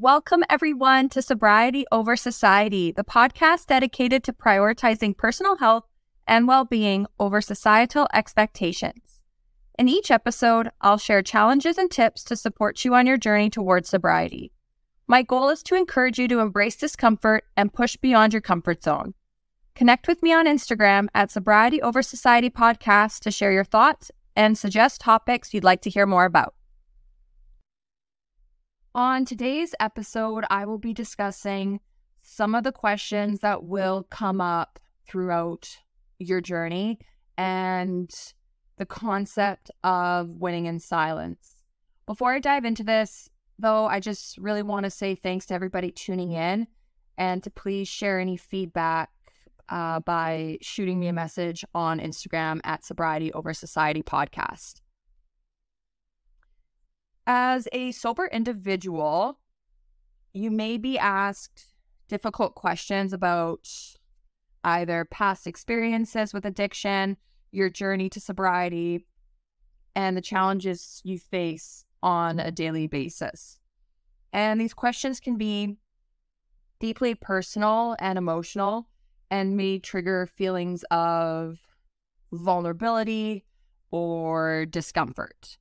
Welcome, everyone, to Sobriety Over Society, the podcast dedicated to prioritizing personal health and well being over societal expectations. In each episode, I'll share challenges and tips to support you on your journey towards sobriety. My goal is to encourage you to embrace discomfort and push beyond your comfort zone. Connect with me on Instagram at Sobriety Over Society Podcast to share your thoughts and suggest topics you'd like to hear more about. On today's episode, I will be discussing some of the questions that will come up throughout your journey and the concept of winning in silence. Before I dive into this, though, I just really want to say thanks to everybody tuning in and to please share any feedback uh, by shooting me a message on Instagram at Sobriety Over Society Podcast. As a sober individual, you may be asked difficult questions about either past experiences with addiction, your journey to sobriety, and the challenges you face on a daily basis. And these questions can be deeply personal and emotional and may trigger feelings of vulnerability or discomfort.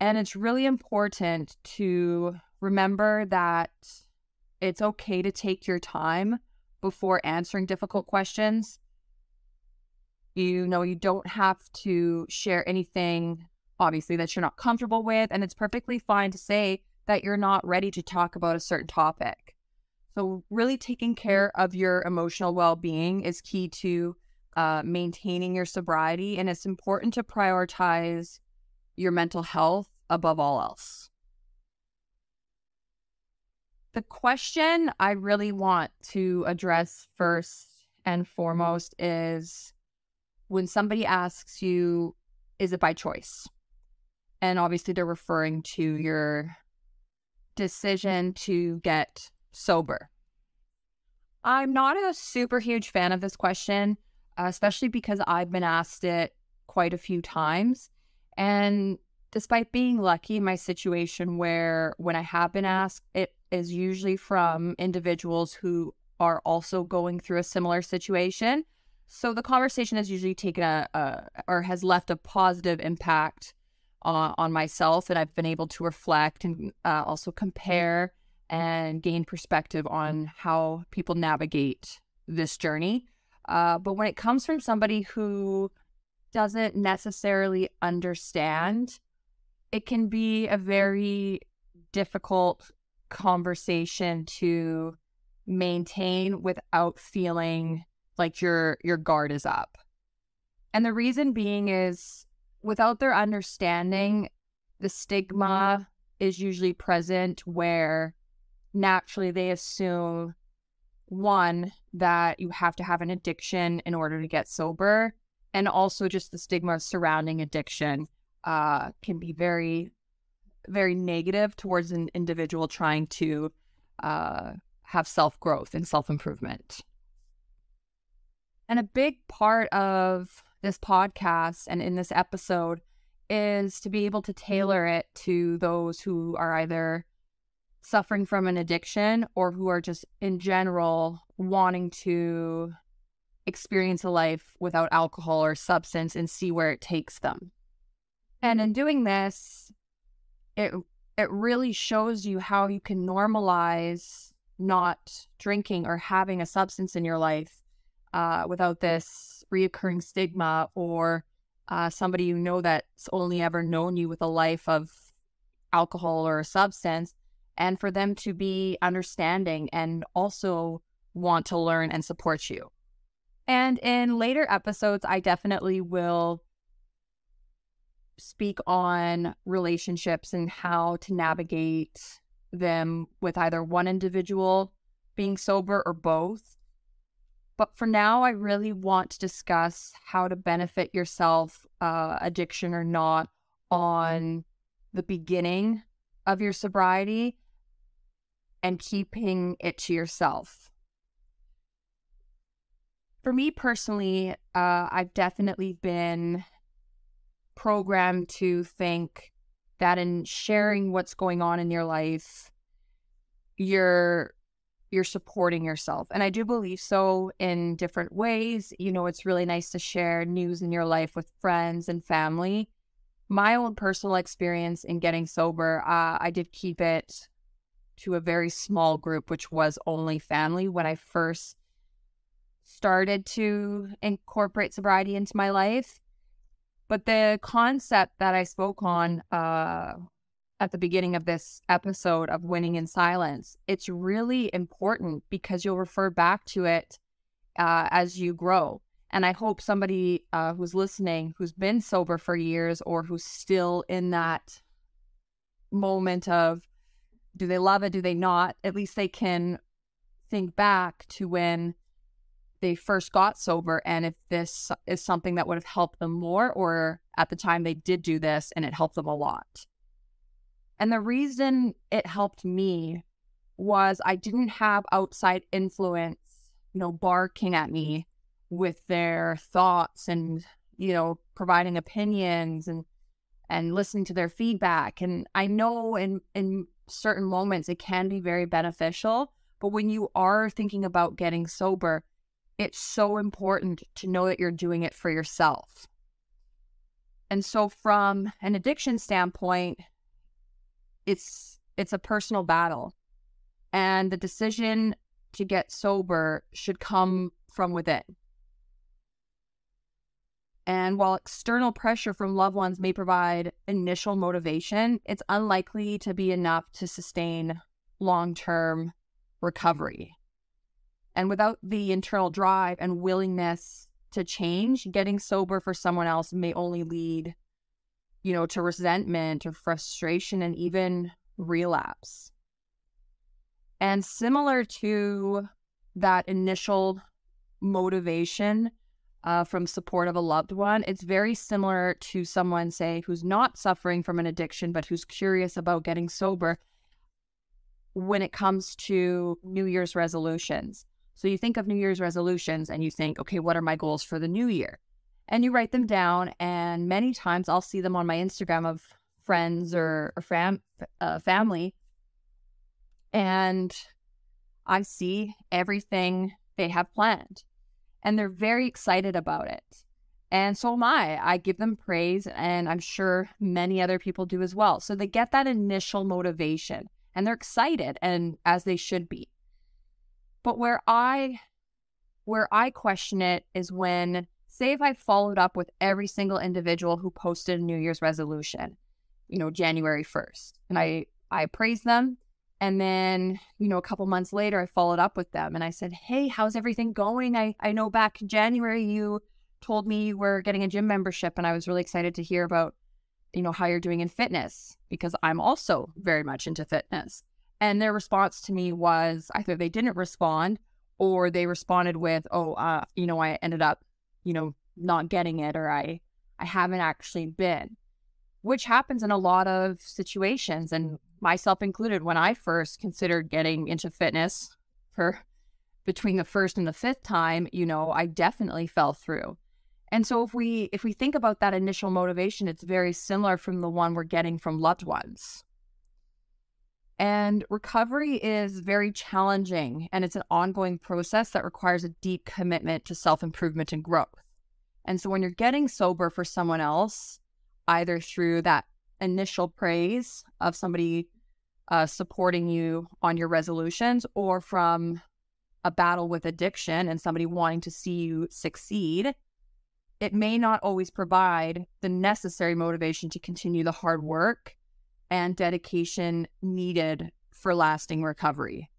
And it's really important to remember that it's okay to take your time before answering difficult questions. You know, you don't have to share anything, obviously, that you're not comfortable with. And it's perfectly fine to say that you're not ready to talk about a certain topic. So, really taking care of your emotional well being is key to uh, maintaining your sobriety. And it's important to prioritize your mental health above all else. The question I really want to address first and foremost is when somebody asks you, is it by choice? And obviously, they're referring to your decision to get sober. I'm not a super huge fan of this question, uh, especially because I've been asked it quite a few times. And despite being lucky in my situation where when I have been asked, it is usually from individuals who are also going through a similar situation. So the conversation has usually taken a, a or has left a positive impact uh, on myself, and I've been able to reflect and uh, also compare and gain perspective on how people navigate this journey. Uh, but when it comes from somebody who doesn't necessarily understand, it can be a very difficult conversation to maintain without feeling like your your guard is up. And the reason being is without their understanding, the stigma is usually present where naturally they assume one that you have to have an addiction in order to get sober and also just the stigma surrounding addiction uh, can be very very negative towards an individual trying to uh, have self growth and self improvement. And a big part of this podcast and in this episode is to be able to tailor it to those who are either suffering from an addiction or who are just in general wanting to experience a life without alcohol or substance and see where it takes them. And in doing this, it it really shows you how you can normalize not drinking or having a substance in your life uh, without this reoccurring stigma or uh, somebody you know that's only ever known you with a life of alcohol or a substance and for them to be understanding and also want to learn and support you. And in later episodes, I definitely will speak on relationships and how to navigate them with either one individual being sober or both. But for now, I really want to discuss how to benefit yourself, uh, addiction or not, on the beginning of your sobriety and keeping it to yourself. For me personally, uh, I've definitely been programmed to think that in sharing what's going on in your life you're you're supporting yourself. And I do believe so in different ways. You know, it's really nice to share news in your life with friends and family. My own personal experience in getting sober, uh, I did keep it to a very small group, which was only family when I first started to incorporate sobriety into my life. But the concept that I spoke on uh, at the beginning of this episode of Winning in Silence, it's really important because you'll refer back to it uh, as you grow. And I hope somebody uh, who's listening, who's been sober for years or who's still in that moment of do they love it, do they not, at least they can think back to when they first got sober and if this is something that would have helped them more or at the time they did do this and it helped them a lot. And the reason it helped me was I didn't have outside influence, you know, barking at me with their thoughts and, you know, providing opinions and and listening to their feedback. And I know in in certain moments it can be very beneficial, but when you are thinking about getting sober, it's so important to know that you're doing it for yourself. And so from an addiction standpoint, it's it's a personal battle. And the decision to get sober should come from within. And while external pressure from loved ones may provide initial motivation it's unlikely to be enough to sustain long-term recovery and without the internal drive and willingness to change getting sober for someone else may only lead you know, to resentment or frustration and even relapse. And similar to that initial motivation uh, from support of a loved one, it's very similar to someone, say, who's not suffering from an addiction, but who's curious about getting sober when it comes to New Year's resolutions. So you think of New Year's resolutions and you think, okay, what are my goals for the new year? and you write them down. And many times I'll see them on my Instagram of friends or, or fam- uh, family. And I see everything they have planned. And they're very excited about it. And so am I. I give them praise, and I'm sure many other people do as well. So they get that initial motivation and they're excited, and as they should be. But where I where I question it is when say if I followed up with every single individual who posted a New Year's resolution, you know, January 1st, and I I praised them and then, you know, a couple months later I followed up with them and I said, "Hey, how's everything going? I I know back in January you told me you were getting a gym membership and I was really excited to hear about you know how you're doing in fitness because I'm also very much into fitness." And their response to me was either they didn't respond or they responded with, "Oh, uh, you know, I ended up you know, not getting it or I I haven't actually been. Which happens in a lot of situations and myself included when I first considered getting into fitness for between the first and the fifth time, you know, I definitely fell through. And so if we if we think about that initial motivation, it's very similar from the one we're getting from loved ones. And recovery is very challenging and it's an ongoing process that requires a deep commitment to self improvement and growth. And so when you're getting sober for someone else, either through that initial praise of somebody uh, supporting you on your resolutions or from a battle with addiction and somebody wanting to see you succeed, it may not always provide the necessary motivation to continue the hard work and dedication needed for lasting recovery.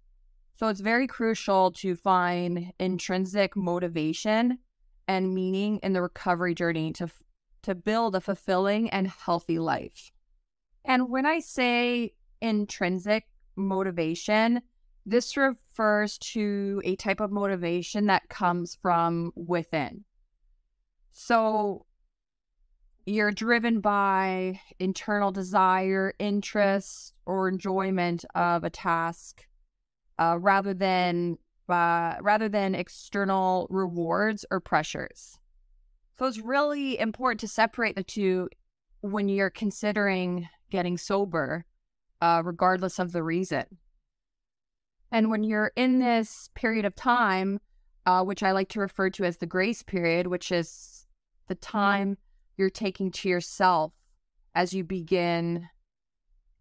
So it's very crucial to find intrinsic motivation and meaning in the recovery journey to to build a fulfilling and healthy life. And when I say intrinsic motivation, this refers to a type of motivation that comes from within. So you're driven by internal desire, interest, or enjoyment of a task uh, rather than uh, rather than external rewards or pressures. So it's really important to separate the two when you're considering getting sober, uh, regardless of the reason. And when you're in this period of time, uh, which I like to refer to as the grace period, which is the time you're taking to yourself as you begin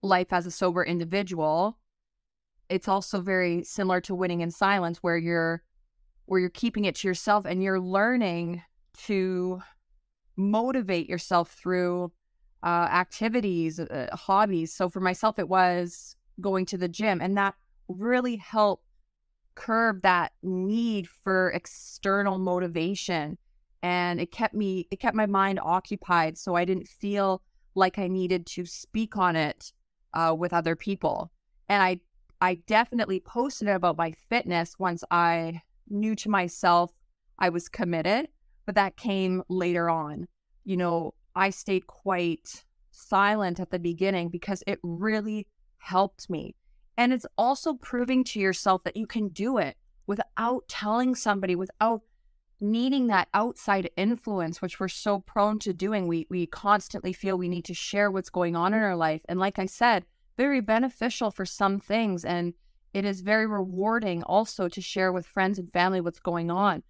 life as a sober individual. It's also very similar to winning in silence, where you're where you're keeping it to yourself and you're learning to motivate yourself through uh, activities, uh, hobbies. So for myself, it was going to the gym, and that really helped curb that need for external motivation. And it kept me, it kept my mind occupied, so I didn't feel like I needed to speak on it uh, with other people. And I, I definitely posted about my fitness once I knew to myself I was committed, but that came later on. You know, I stayed quite silent at the beginning because it really helped me. And it's also proving to yourself that you can do it without telling somebody, without needing that outside influence, which we're so prone to doing. We we constantly feel we need to share what's going on in our life. And like I said, very beneficial for some things. And it is very rewarding also to share with friends and family what's going on.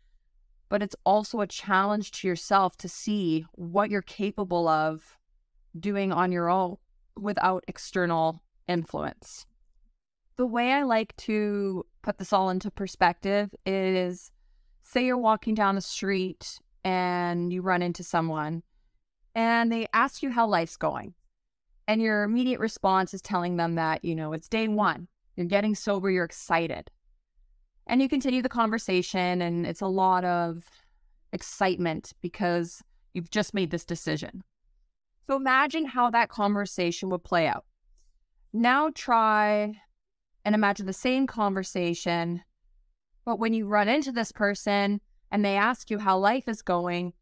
But it's also a challenge to yourself to see what you're capable of doing on your own without external influence. The way I like to put this all into perspective is say you're walking down the street and you run into someone and they ask you how life's going. And your immediate response is telling them that, you know, it's day one, you're getting sober, you're excited. And you continue the conversation, and it's a lot of excitement because you've just made this decision. So imagine how that conversation would play out. Now try and imagine the same conversation, but when you run into this person and they ask you how life is going,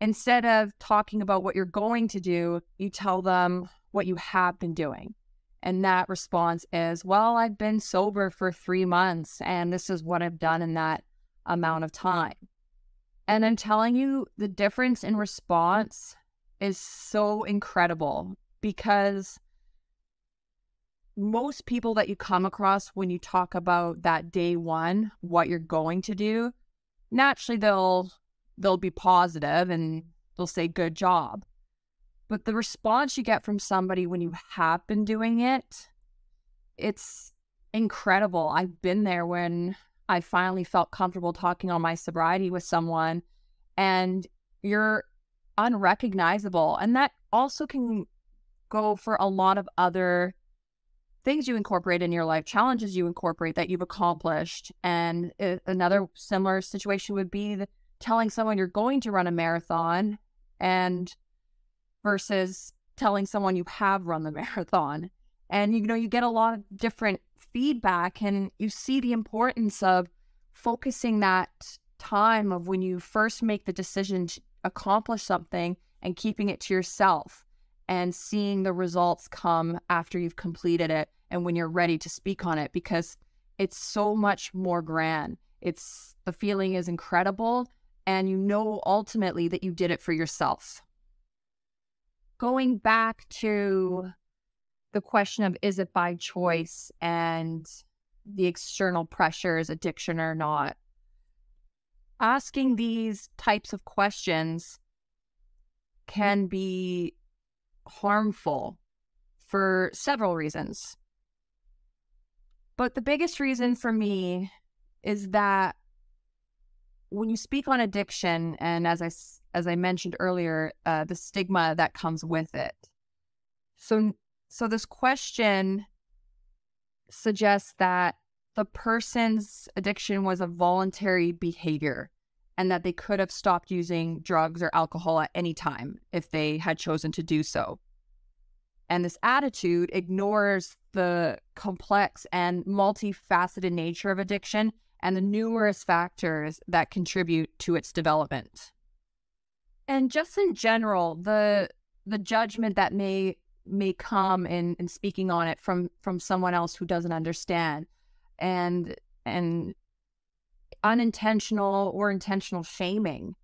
instead of talking about what you're going to do, you tell them what you have been doing. And that response is, Well, I've been sober for three months, and this is what I've done in that amount of time. And I'm telling you, the difference in response is so incredible because most people that you come across when you talk about that day one, what you're going to do, naturally they'll they'll be positive and they'll say good job. But the response you get from somebody when you have been doing it, it's incredible. I've been there when I finally felt comfortable talking on my sobriety with someone and you're unrecognizable. And that also can go for a lot of other things you incorporate in your life, challenges you incorporate that you've accomplished. And it, another similar situation would be the, telling someone you're going to run a marathon and versus telling someone you have run the marathon. And you know, you get a lot of different feedback and you see the importance of focusing that time of when you first make the decision to accomplish something and keeping it to yourself and seeing the results come after you've completed it and when you're ready to speak on it because it's so much more grand. It's the feeling is incredible and you know ultimately that you did it for yourself. Going back to the question of is it by choice and the external pressures, addiction or not, asking these types of questions can be harmful for several reasons. But the biggest reason for me is that when you speak on addiction, and as I as I mentioned earlier, uh, the stigma that comes with it. So, so this question suggests that the person's addiction was a voluntary behavior and that they could have stopped using drugs or alcohol at any time if they had chosen to do so. And this attitude ignores the complex and multifaceted nature of addiction and the numerous factors that contribute to its development. And just in general, the the judgment that may may come in, in speaking on it from from someone else who doesn't understand and and unintentional or intentional shaming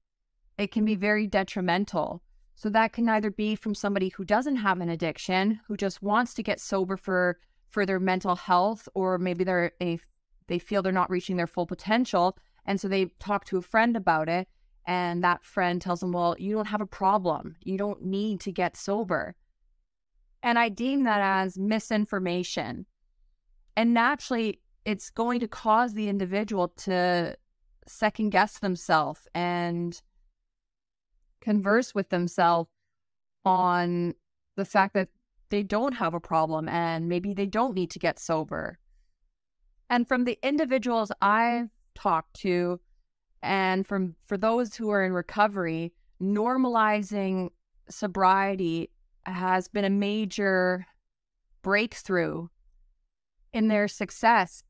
it can be very detrimental so that can either be from somebody who doesn't have an addiction who just wants to get sober for for their mental health or maybe they're a they feel they're not reaching their full potential. And so they talk to a friend about it. And that friend tells them, well, you don't have a problem. You don't need to get sober. And I deem that as misinformation. And naturally, it's going to cause the individual to second guess themselves and converse with themselves on the fact that they don't have a problem and maybe they don't need to get sober. And from the individuals I've talked to, and from for those who are in recovery, normalizing sobriety has been a major breakthrough in their success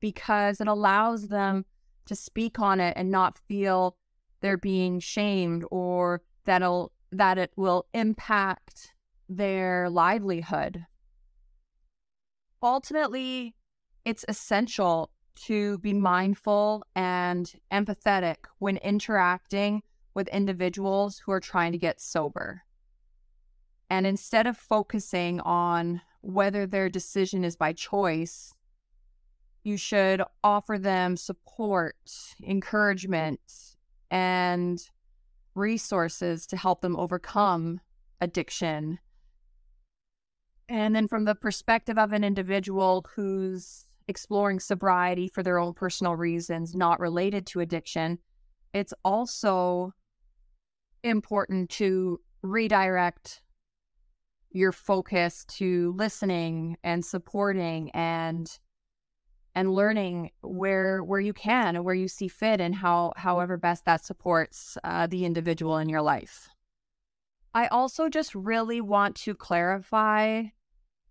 because it allows them to speak on it and not feel they're being shamed or that'll that it will impact their livelihood. Ultimately, it's essential to be mindful and empathetic when interacting with individuals who are trying to get sober. And instead of focusing on whether their decision is by choice, you should offer them support, encouragement, and resources to help them overcome addiction. And then, from the perspective of an individual who's exploring sobriety for their own personal reasons, not related to addiction, it's also important to redirect your focus to listening and supporting and and learning where where you can and where you see fit and how however best that supports uh, the individual in your life. I also just really want to clarify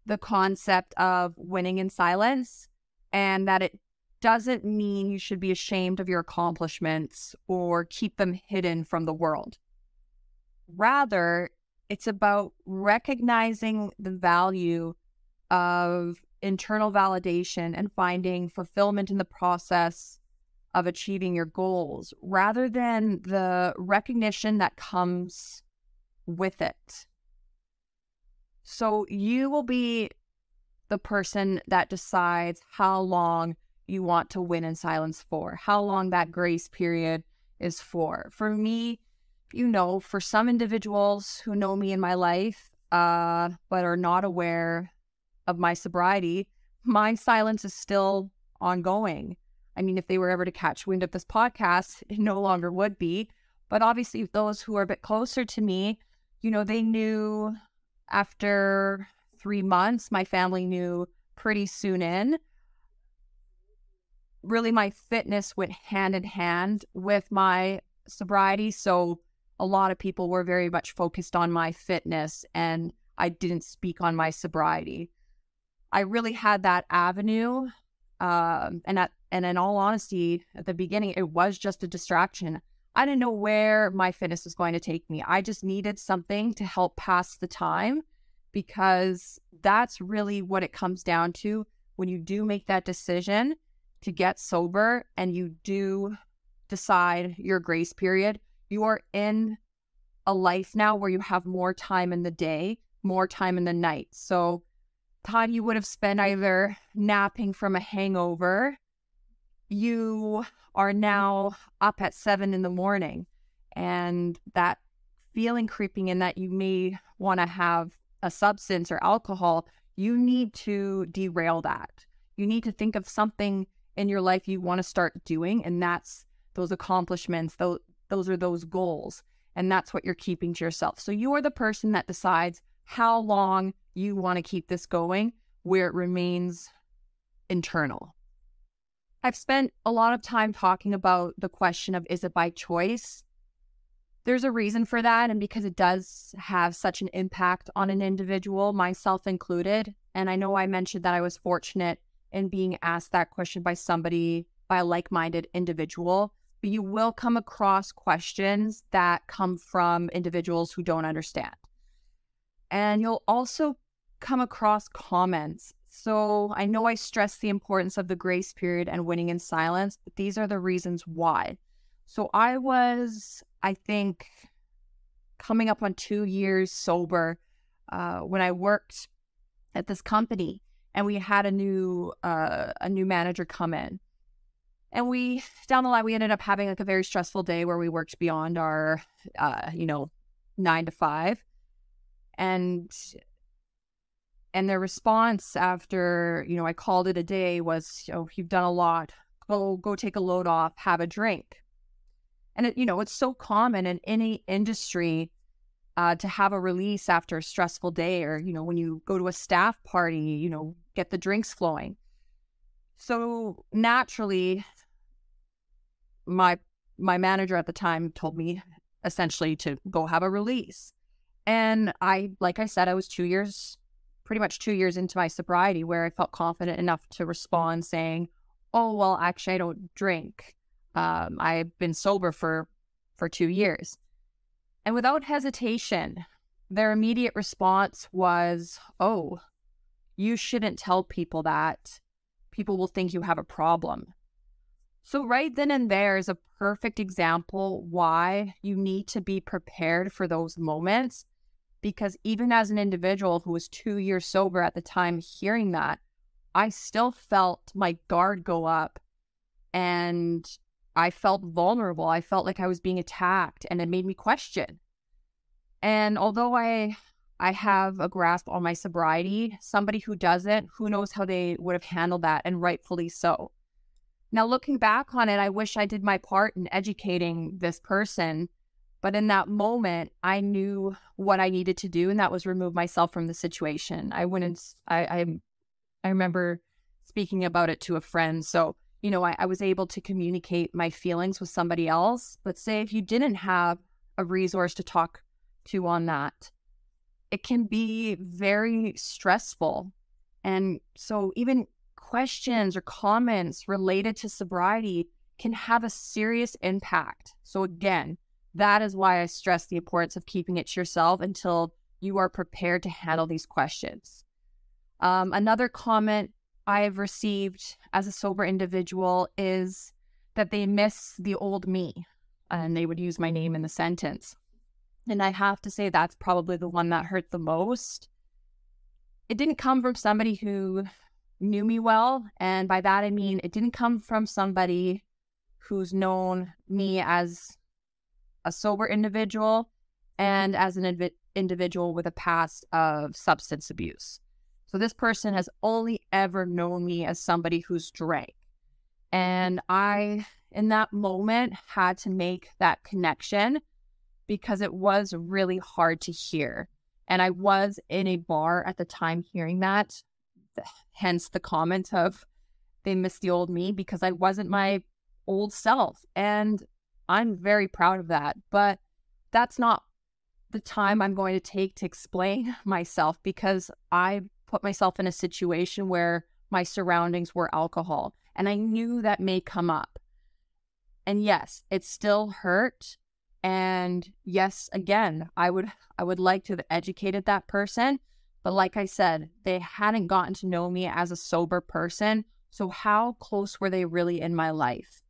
the concept of winning in silence and that it doesn't mean you should be ashamed of your accomplishments or keep them hidden from the world. Rather it's about recognizing the value of internal validation and finding fulfillment in the process of achieving your goals rather than the recognition that comes with it. So you will be the person that decides how long you want to win in silence for, how long that grace period is for. For me, you know, for some individuals who know me in my life, uh, but are not aware of my sobriety, my silence is still ongoing. I mean, if they were ever to catch wind of this podcast, it no longer would be. But obviously, those who are a bit closer to me, you know, they knew after three months, my family knew pretty soon in. Really, my fitness went hand in hand with my sobriety. So, a lot of people were very much focused on my fitness and I didn't speak on my sobriety. I really had that avenue. Um, and at, and in all honesty, at the beginning, it was just a distraction. I didn't know where my fitness was going to take me. I just needed something to help pass the time because that's really what it comes down to when you do make that decision to get sober and you do decide your grace period you are in a life now where you have more time in the day, more time in the night. So, time you would have spent either napping from a hangover, you are now up at seven in the morning. And that feeling creeping in that you may want to have a substance or alcohol, you need to derail that. You need to think of something in your life you want to start doing. And that's those accomplishments, those, those are those goals. And that's what you're keeping to yourself. So you are the person that decides how long you want to keep this going, where it remains internal. I've spent a lot of time talking about the question of is it by choice? There's a reason for that. And because it does have such an impact on an individual, myself included. And I know I mentioned that I was fortunate in being asked that question by somebody, by a like minded individual but you will come across questions that come from individuals who don't understand. And you'll also come across comments. So I know I stress the importance of the grace period and winning in silence, but these are the reasons why. So I was, I think, coming up on two years sober uh, when I worked at this company, and we had a new uh, a new manager come in And we down the line we ended up having like a very stressful day where we worked beyond our uh, you know, nine to five. And and their response after, you know, I called it a day was, oh, you've done a lot. Go go take a load off, have a drink. And it, you know, it's so common in any industry uh, to have a release after a stressful day, or you know, when you go to a staff party, you know, get the drinks flowing. So naturally, my my manager at the time told me essentially to go have a release. And I, like I said, I was two years, pretty much two years into my sobriety where I felt confident enough to respond saying, Oh, well, actually, I don't drink. Um, I've been sober for for two years. And without hesitation, their immediate response was, Oh, you shouldn't tell people that. People will think you have a problem. So, right then and there is a perfect example why you need to be prepared for those moments. Because even as an individual who was two years sober at the time hearing that, I still felt my guard go up and I felt vulnerable. I felt like I was being attacked and it made me question. And although I I have a grasp on my sobriety, somebody who doesn't, who knows how they would have handled that and rightfully so. Now, looking back on it, I wish I did my part in educating this person. But in that moment, I knew what I needed to do, and that was remove myself from the situation. I wouldn't, I, I, I remember speaking about it to a friend. So, you know, I, I was able to communicate my feelings with somebody else. But say if you didn't have a resource to talk to on that, it can be very stressful. And so, even questions or comments related to sobriety can have a serious impact. So, again, that is why I stress the importance of keeping it to yourself until you are prepared to handle these questions. Um, another comment I've received as a sober individual is that they miss the old me and they would use my name in the sentence. And I have to say, that's probably the one that hurt the most. It didn't come from somebody who knew me well. And by that, I mean it didn't come from somebody who's known me as a sober individual and as an individual with a past of substance abuse. So this person has only ever known me as somebody who's drank. And I, in that moment, had to make that connection because it was really hard to hear. And I was in a bar at the time hearing that hence the comment of they missed the old me because I wasn't my old self. And I'm very proud of that. But that's not the time I'm going to take to explain myself because I put myself in a situation where my surroundings were alcohol and I knew that may come up. And yes, it still hurt. And yes, again, I would I would like to have educated that person but like I said, they hadn't gotten to know me as a sober person. So, how close were they really in my life?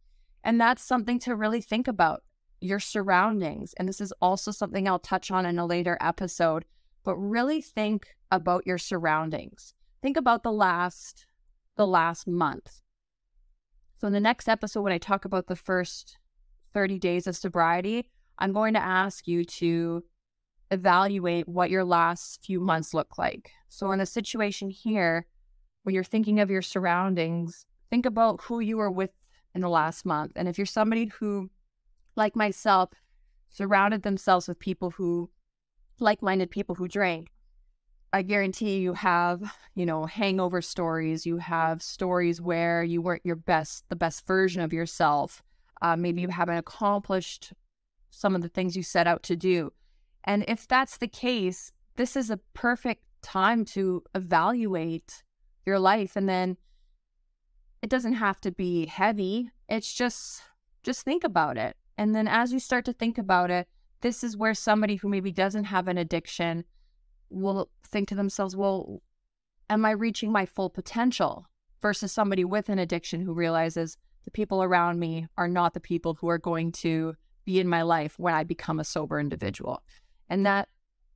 And that's something to really think about your surroundings. And this is also something I'll touch on in a later episode, but really think about your surroundings. Think about the last the last month. So in the next episode when I talk about the first 30 days of sobriety, I'm going to ask you to evaluate what your last few months look like. So, in the situation here, when you're thinking of your surroundings, think about who you were with in the last month. And if you're somebody who, like myself, surrounded themselves with people who, like minded people who drank, I guarantee you have, you know, hangover stories. You have stories where you weren't your best, the best version of yourself. Uh, maybe you haven't accomplished some of the things you set out to do. And if that's the case, this is a perfect time to evaluate your life. And then it doesn't have to be heavy. It's just, just think about it. And then as you start to think about it, this is where somebody who maybe doesn't have an addiction will think to themselves, well, am I reaching my full potential? Versus somebody with an addiction who realizes the people around me are not the people who are going to be in my life when I become a sober individual. And that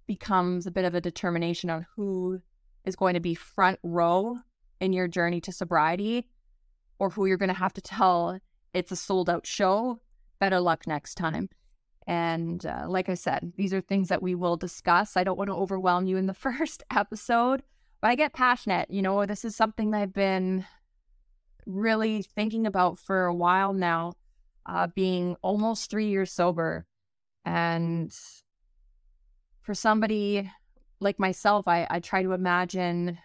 becomes a bit of a determination on who is going to be front row in your journey to sobriety or who you're going to have to tell it's a sold out show. Better luck next time. And uh, like I said, these are things that we will discuss. I don't want to overwhelm you in the first episode, but I get passionate. You know, this is something that I've been really thinking about for a while now, uh, being almost three years sober. And for somebody like myself, I, I try to imagine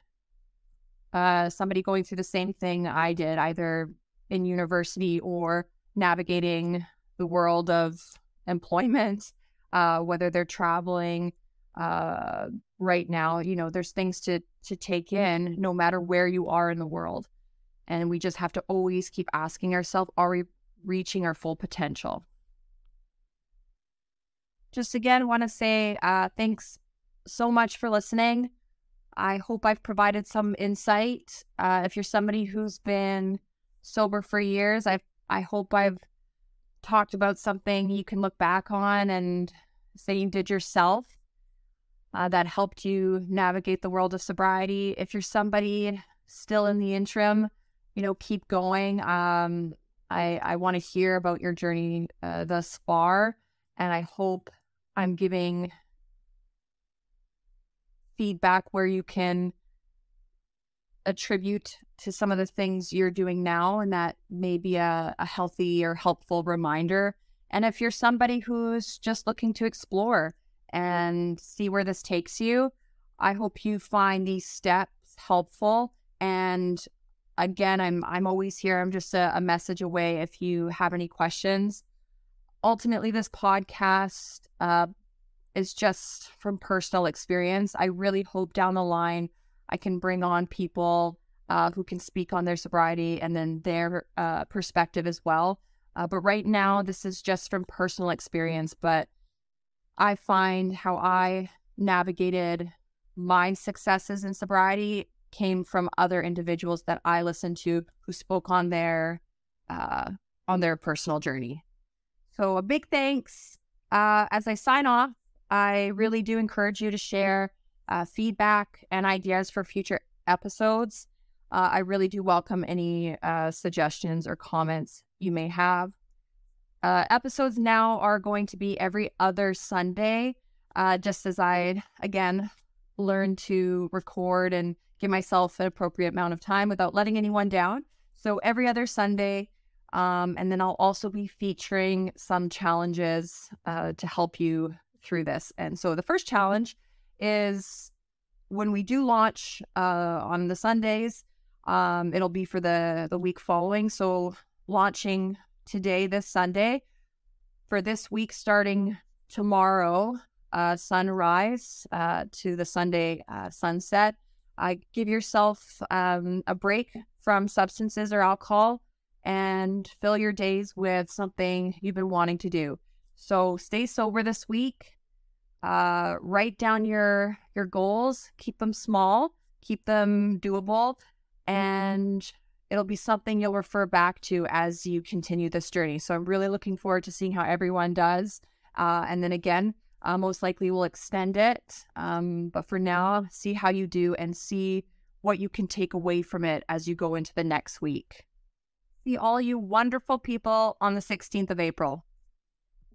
uh, somebody going through the same thing I did, either in university or navigating the world of employment, uh, whether they're traveling uh, right now. You know, there's things to to take in, no matter where you are in the world, and we just have to always keep asking ourselves: Are we reaching our full potential? Just again, want to say uh, thanks so much for listening. I hope I've provided some insight. Uh, if you're somebody who's been sober for years, I I hope I've talked about something you can look back on and say you did yourself uh, that helped you navigate the world of sobriety. If you're somebody still in the interim, you know, keep going. Um, I I want to hear about your journey uh, thus far, and I hope I'm giving feedback where you can attribute to some of the things you're doing now and that may be a, a healthy or helpful reminder. And if you're somebody who's just looking to explore and see where this takes you, I hope you find these steps helpful. And again, I'm I'm always here. I'm just a, a message away if you have any questions. Ultimately, this podcast uh, is just from personal experience. I really hope down the line I can bring on people uh, who can speak on their sobriety and then their uh, perspective as well. Uh, but right now, this is just from personal experience. But I find how I navigated my successes in sobriety came from other individuals that I listened to who spoke on their uh, on their personal journey. So a big thanks. Uh, as I sign off, I really do encourage you to share uh, feedback and ideas for future episodes. Uh, I really do welcome any uh, suggestions or comments you may have. Uh, episodes now are going to be every other Sunday, uh, just as I, again, learn to record and give myself an appropriate amount of time without letting anyone down. So every other Sunday. Um, and then I'll also be featuring some challenges uh, to help you through this. And so the first challenge is when we do launch uh, on the Sundays, um, it'll be for the the week following. So launching today, this Sunday, for this week starting tomorrow, uh, sunrise uh, to the Sunday uh, sunset. I give yourself um, a break from substances or alcohol and fill your days with something you've been wanting to do. So stay sober this week uh, write down your your goals keep them small keep them doable mm-hmm. and it'll be something you'll refer back to as you continue this journey. So i'm really looking forward to seeing how everyone does uh, and then again uh, most likely we'll extend it um, but for now see how you do and see what you can take away from it as you go into the next week. See all you wonderful people on the 16th of april